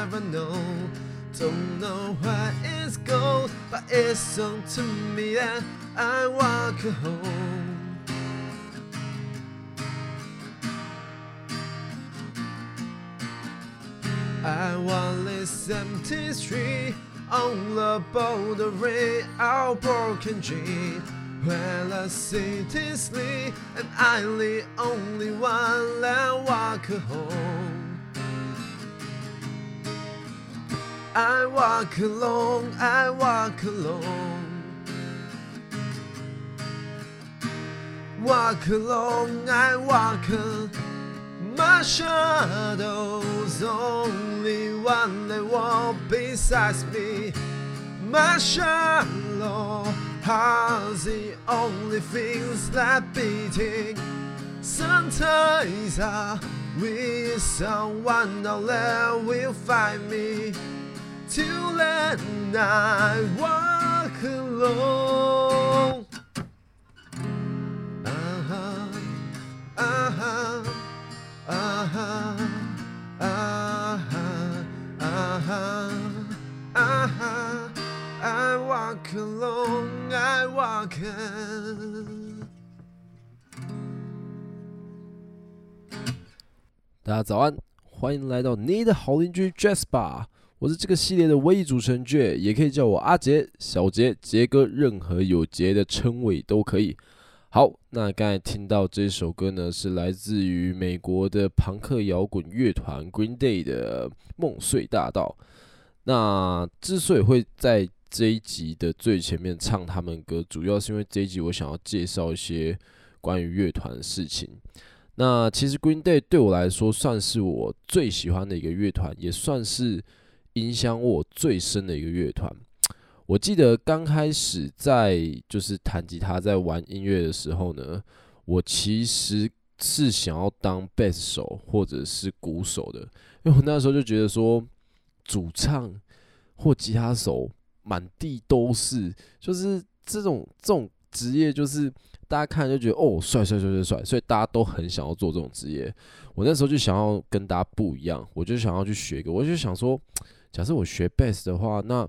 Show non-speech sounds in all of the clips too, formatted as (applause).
never know. Don't know where it's going, but it's so to me that I walk home. I walk this empty street on the bouldering, our broken dream. While the city sleeps, and I'm the only one that walk home. I walk alone, I walk alone. Walk alone, I walk. My shadow's only one that walk beside me. My shadow heart's the only things that beating. Sometimes I wish someone out there will find me Till then I walk alone. Uh-huh, uh-huh, uh-huh, uh-huh, uh-huh, uh-huh. I walk alone, I walk alone。大家早安，欢迎来到你的好邻居 Jasper。 我是这个系列的唯一主持人 J，也可以叫我阿杰、小杰、杰哥，任何有杰的称谓都可以。好，那刚才听到这首歌呢，是来自于美国的朋克摇滚乐团 Green Day 的《梦碎大道》。那之所以会在这一集的最前面唱他们歌，主要是因为这一集我想要介绍一些关于乐团的事情。那其实 Green Day 对我来说算是我最喜欢的一个乐团，也算是影响我最深的一个乐团。我记得刚开始在就是弹吉他在玩音乐的时候呢，我其实是想要当贝斯手或者是鼓手的，因为我那时候就觉得说主唱或吉他手。满地都是，就是这种这种职业，就是大家看就觉得哦，帅帅帅帅帅，所以大家都很想要做这种职业。我那时候就想要跟大家不一样，我就想要去学一个，我就想说，假设我学贝斯的话，那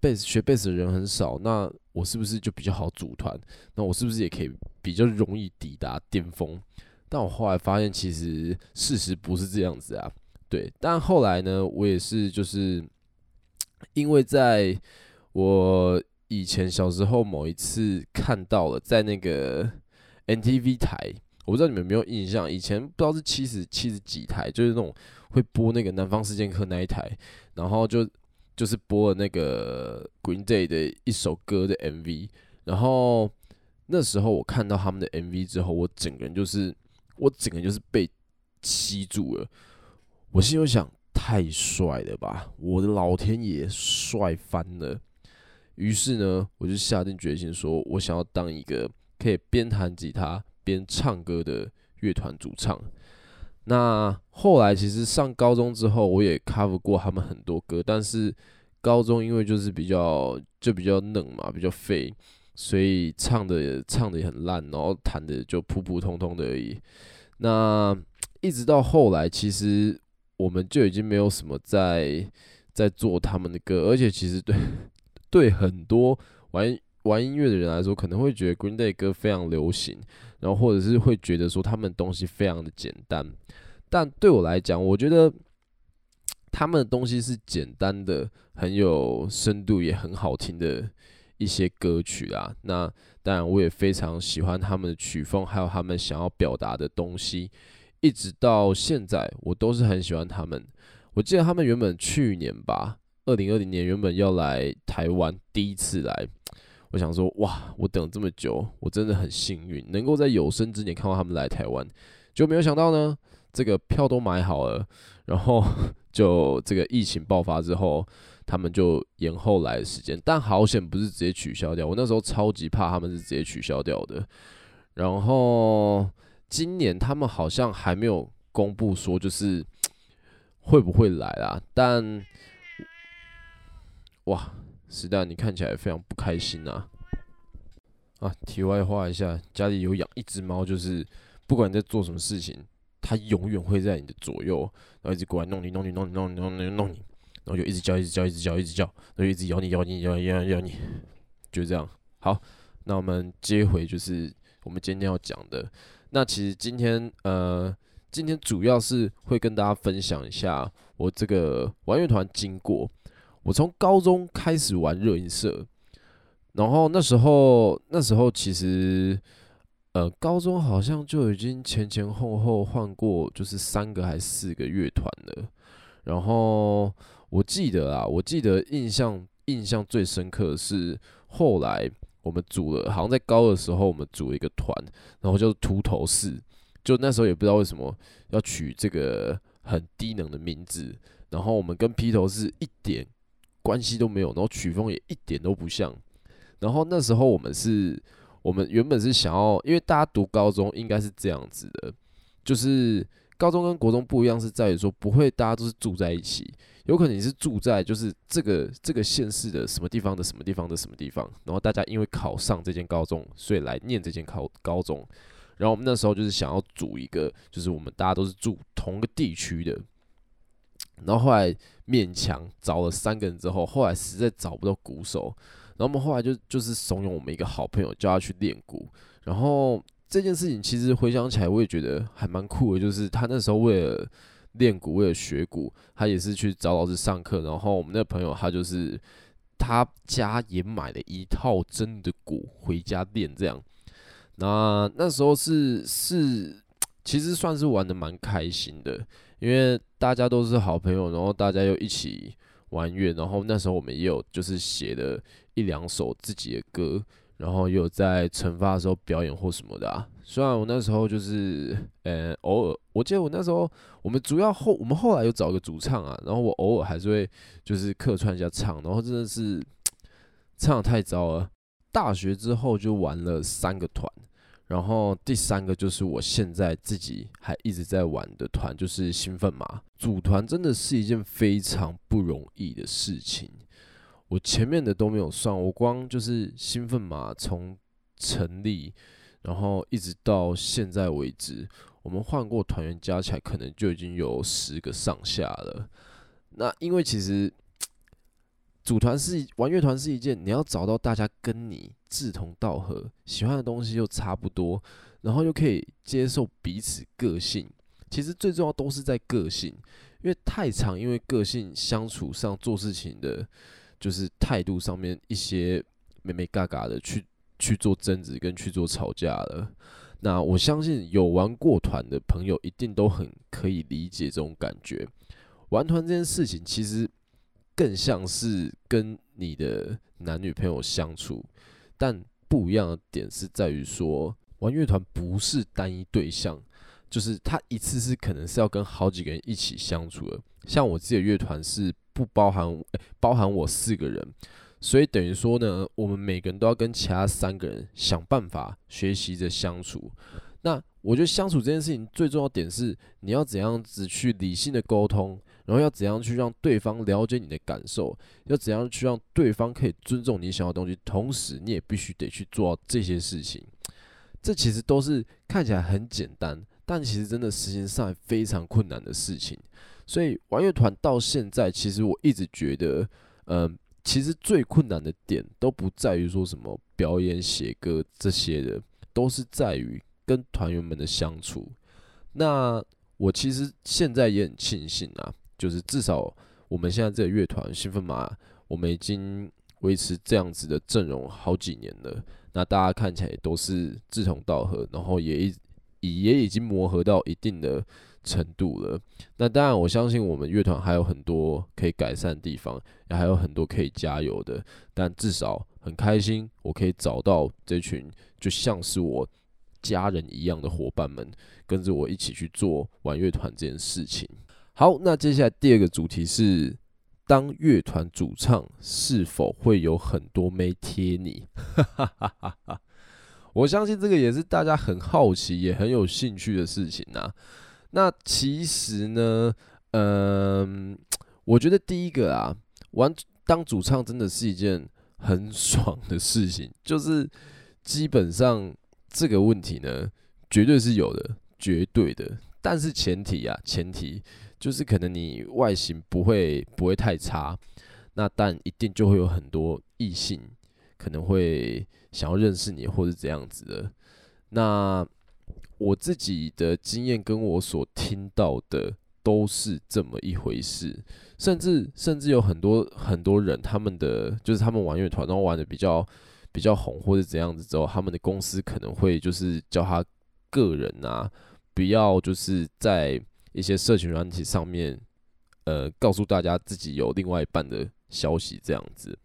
贝斯学贝斯的人很少，那我是不是就比较好组团？那我是不是也可以比较容易抵达巅峰？但我后来发现，其实事实不是这样子啊。对，但后来呢，我也是就是。(tsk) 因为在我以前小时候某一次看到了，在那个 NTV 台，我不知道你们有没有印象，以前不知道是七十七十几台，就是那种会播那个《南方四贱客》那一台，然后就就是播了那个 Green Day 的一首歌的 MV，然后那时候我看到他们的 MV 之后，我整个人就是我整个人就是被吸住了，我心里想。太帅了吧！我的老天爷，帅翻了。于是呢，我就下定决心说，我想要当一个可以边弹吉他边唱歌的乐团主唱。那后来其实上高中之后，我也 cover 过他们很多歌，但是高中因为就是比较就比较嫩嘛，比较废，所以唱的唱的也很烂，然后弹的就普普通通的而已。那一直到后来，其实。我们就已经没有什么在在做他们的歌，而且其实对对很多玩玩音乐的人来说，可能会觉得 Green Day 歌非常流行，然后或者是会觉得说他们东西非常的简单。但对我来讲，我觉得他们的东西是简单的，很有深度，也很好听的一些歌曲啊。那当然，我也非常喜欢他们的曲风，还有他们想要表达的东西。一直到现在，我都是很喜欢他们。我记得他们原本去年吧，二零二零年原本要来台湾，第一次来。我想说，哇，我等这么久，我真的很幸运，能够在有生之年看到他们来台湾。就没有想到呢，这个票都买好了，然后 (laughs) 就这个疫情爆发之后，他们就延后来的时间。但好险不是直接取消掉，我那时候超级怕他们是直接取消掉的。然后今年他们好像还没有公布说就是会不会来啦，但 (tsk) 哇，时代你看起来非常不开心啊！啊，题外话一下，家里有养一只猫，就是不管在做什么事情，它永远会在你的左右，然后一直过来弄你弄你弄你弄你弄你弄你，然后就一直叫一直叫一直叫一直叫，然后一直咬你咬你咬你咬你咬你，就这样。好，那我们接回就是。我们今天要讲的，那其实今天呃，今天主要是会跟大家分享一下我这个玩乐团经过。我从高中开始玩热音社，然后那时候那时候其实呃，高中好像就已经前前后后换过就是三个还是四个乐团了。然后我记得啊，我记得印象印象最深刻的是后来。我们组了，好像在高二的时候，我们组了一个团，然后叫做秃头四。就那时候也不知道为什么要取这个很低能的名字，然后我们跟披头士一点关系都没有，然后曲风也一点都不像。然后那时候我们是，我们原本是想要，因为大家读高中应该是这样子的，就是高中跟国中不一样，是在于说不会大家都是住在一起。有可能你是住在就是这个这个县市的什么地方的什么地方的什么地方，然后大家因为考上这间高中，所以来念这间高高中。然后我们那时候就是想要组一个，就是我们大家都是住同个地区的。然后后来勉强找了三个人之后，后来实在找不到鼓手，然后我们后来就就是怂恿我们一个好朋友叫他去练鼓。然后这件事情其实回想起来，我也觉得还蛮酷的，就是他那时候为了。练鼓为了学鼓，他也是去找老师上课。然后我们那个朋友，他就是他家也买了一套真的鼓回家练，这样。那那时候是是，其实算是玩得蛮开心的，因为大家都是好朋友，然后大家又一起玩乐。然后那时候我们也有就是写了一两首自己的歌。然后有在惩罚的时候表演或什么的啊，虽然我那时候就是，呃，偶尔，我记得我那时候我们主要后，我们后来有找个主唱啊，然后我偶尔还是会就是客串一下唱，然后真的是 (tsk) 唱得太糟了。大学之后就玩了三个团，然后第三个就是我现在自己还一直在玩的团，就是兴奋马。组团真的是一件非常不容易的事情。我前面的都没有算，我光就是兴奋马从成立，然后一直到现在为止，我们换过团员加起来可能就已经有十个上下了。那因为其实组团是玩乐团是一件，你要找到大家跟你志同道合、喜欢的东西又差不多，然后又可以接受彼此个性。其实最重要都是在个性，因为太常因为个性相处上做事情的。就是态度上面一些眉眉角角的去去做争执跟去做吵架了。那我相信有玩过团的朋友一定都很可以理解这种感觉。玩团这件事情其实更像是跟你的男女朋友相处，但不一样的点是在于说，玩乐团不是单一对象，就是他一次是可能是要跟好几个人一起相处的。像我自己的乐团是。不包含、欸，包含我四个人，所以等于说呢，我们每个人都要跟其他三个人想办法学习着相处。那我觉得相处这件事情最重要点是，你要怎样子去理性的沟通，然后要怎样去让对方了解你的感受，要怎样去让对方可以尊重你想要的东西，同时你也必须得去做这些事情。这其实都是看起来很简单，但其实真的实行上非常困难的事情。所以玩乐团到现在，其实我一直觉得，嗯、其实最困难的点都不在于说什么表演、写歌这些的，都是在于跟团员们的相处。那我其实现在也很庆幸啊，就是至少我们现在这个乐团兴奋马，我们已经维持这样子的阵容好几年了。那大家看起来都是志同道合，然后也已也已经磨合到一定的。程度了，那当然，我相信我们乐团还有很多可以改善的地方，也还有很多可以加油的。但至少很开心，我可以找到这群就像是我家人一样的伙伴们，跟着我一起去做玩乐团这件事情。好，那接下来第二个主题是，当乐团主唱是否会有很多妹贴你？(laughs) 我相信这个也是大家很好奇也很有兴趣的事情啊。那其实呢，嗯，我觉得第一个啊，玩当主唱真的是一件很爽的事情，就是基本上这个问题呢，绝对是有的，绝对的。但是前提啊，前提就是可能你外形不会不会太差，那但一定就会有很多异性可能会想要认识你或是这样子的。那我自己的经验跟我所听到的都是这么一回事，甚至甚至有很多很多人，他们的就是他们玩乐团，然后玩的比较比较红或者怎样子之后，他们的公司可能会就是叫他个人啊，不要就是在一些社群软体上面，呃，告诉大家自己有另外一半的消息这样子。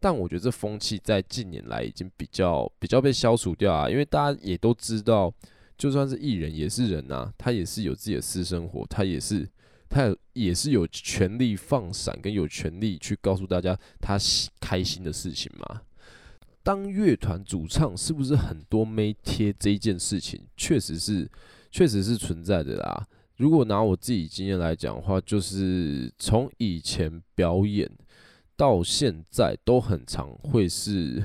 但我觉得这风气在近年来已经比较比较被消除掉啊，因为大家也都知道。就算是艺人也是人呐、他也是有自己的私生活，他也是他也是有权利放闪跟有权利去告诉大家他开心的事情嘛。当乐团主唱是不是很多妹贴这一件事情，确实是确实是存在的啦。如果拿我自己经验来讲的话，就是从以前表演到现在都很常会是。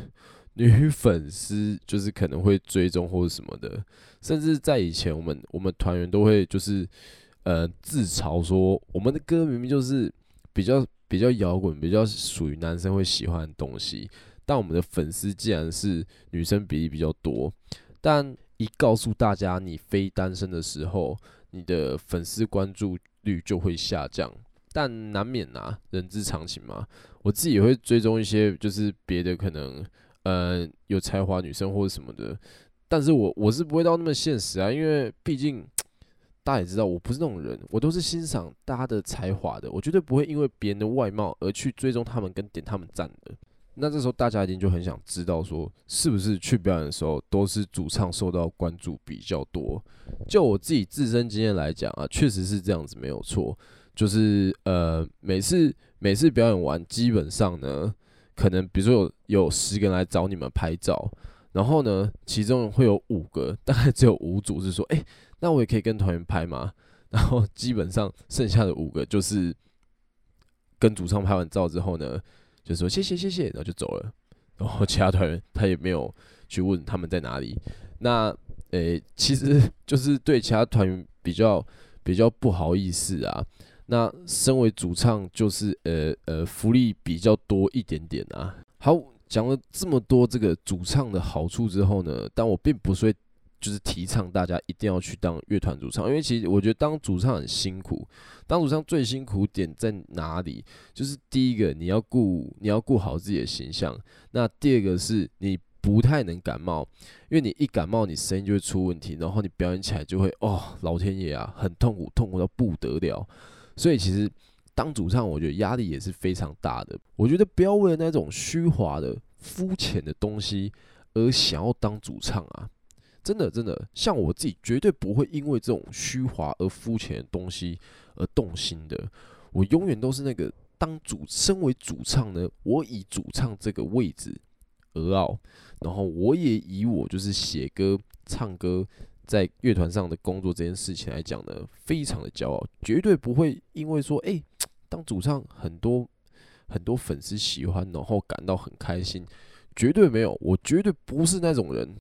女粉丝就是可能会追踪或者什么的，甚至在以前，我们我们团员都会就是呃自嘲说，我们的歌明明就是比较比较摇滚，比较属于男生会喜欢的东西，但我们的粉丝竟然是女生比例比较多。但一告诉大家你非单身的时候，你的粉丝关注率就会下降。但难免啊，人之常情嘛。我自己也会追踪一些，就是别的可能。呃，有才华女生或者什么的，但是我我是不会到那么现实啊，因为毕竟大家也知道，我不是那种人，我都是欣赏大家的才华的，我绝对不会因为别人的外貌而去追踪他们跟点他们赞的。那这时候大家一定就很想知道说，是不是去表演的时候都是主唱受到关注比较多？就我自己自身经验来讲啊，确实是这样子，没有错。就是呃，每次每次表演完，基本上呢。可能比如说有有十个人来找你们拍照，然后呢，其中会有五个，大概只有五组是说，哎、那我也可以跟团员拍吗？(laughs) 然后基本上剩下的五个就是跟主唱拍完照之后呢，就说谢谢谢谢，然后就走了。然后其他团员他也没有去问他们在哪里。那诶、其实就是对其他团员比较比较不好意思啊。那身为主唱，就是呃呃福利比较多一点点啊。好，讲了这么多这个主唱的好处之后呢，但我并不是会就是提倡大家一定要去当乐团主唱，因为其实我觉得当主唱很辛苦。当主唱最辛苦点在哪里？就是第一个你要顾你要顾好自己的形象，那第二个是你不太能感冒，因为你一感冒你声音就会出问题，然后你表演起来就会哦老天爷啊，很痛苦，痛苦到不得了。所以其实当主唱，我觉得压力也是非常大的。我觉得不要为了那种虚华的、肤浅的东西而想要当主唱啊！真的，真的，像我自己绝对不会因为这种虚华而肤浅的东西而动心的。我永远都是那个当主，身为主唱呢，我以主唱这个位置而傲，然后我也以我就是写歌、唱歌。在乐团上的工作这件事情来讲呢，非常的骄傲，绝对不会因为说，哎、当主唱很多很多粉丝喜欢，然后感到很开心，绝对没有，我绝对不是那种人。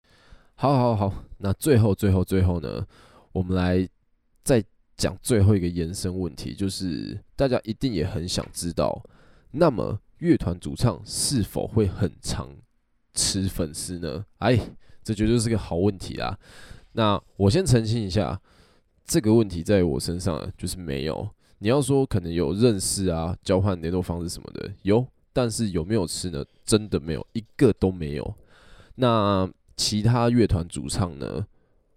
好，好，好，那最后，最后，最后呢，我们来再讲最后一个延伸问题，就是大家一定也很想知道，那么乐团主唱是否会很常吃粉丝呢？哎，这绝对是个好问题啊。那我先澄清一下，这个问题在我身上就是没有。你要说可能有认识啊，交换联络方式什么的有，但是有没有吃呢？真的没有，一个都没有。那其他乐团主唱呢？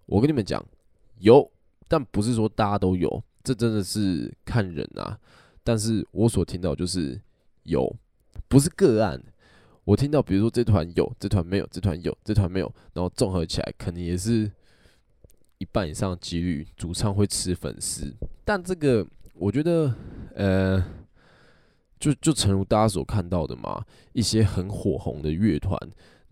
我跟你们讲，有，但不是说大家都有，这真的是看人啊。但是我所听到就是有，不是个案。我听到比如说这团有，这团没有，这团有，这团没有，然后综合起来，可能也是。一半以上的几率，主唱会吃粉丝，但这个我觉得，呃，就就诚如大家所看到的嘛，一些很火红的乐团，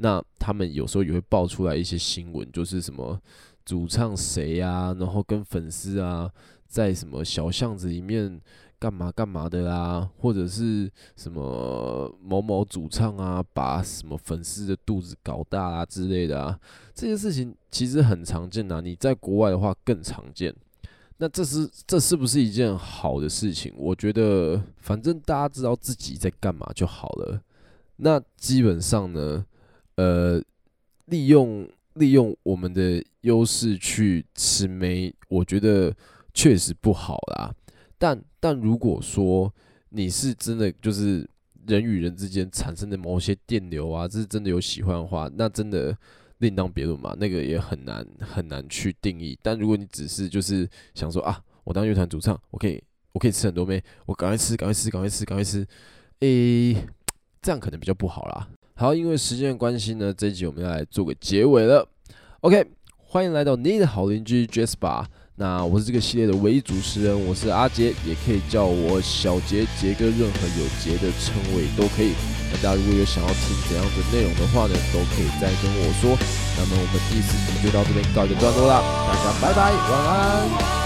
那他们有时候也会爆出来一些新闻，就是什么主唱谁啊，然后跟粉丝啊，在什么小巷子里面。干嘛干嘛的啦，或者是什么某某主唱啊，把什么粉丝的肚子搞大啊之类的啊，这些事情其实很常见啊。你在国外的话更常见。那这是这是不是一件好的事情？我觉得反正大家知道自己在干嘛就好了。那基本上呢，呃，利用利用我们的优势去吃妹，我觉得确实不好啦。但但如果说你是真的就是人与人之间产生的某些电流啊，这是真的有喜欢的话，那真的另当别论嘛，那个也很难很难去定义。但如果你只是就是想说啊，我当乐团主唱，我可以我可以吃很多妹，我赶快吃赶快吃赶快吃赶快吃，诶、这样可能比较不好啦。好，因为时间的关系呢，这一集我们要来做个结尾了。OK，欢迎来到你的好邻居 Jasper。那我是这个系列的唯一主持人，我是阿杰，也可以叫我小杰、杰哥，任何有杰的称谓都可以。那大家如果有想要听怎样的内容的话呢，都可以再跟我说。那么我们第四集就到这边告一个段落啦，大家拜拜，晚安。